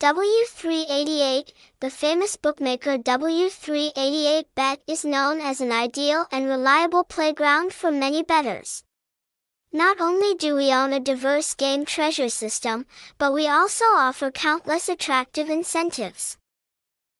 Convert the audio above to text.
W388, the famous bookmaker W388bet is known as an ideal and reliable playground for many bettors. Not only do we own a diverse game treasure system, but we also offer countless attractive incentives.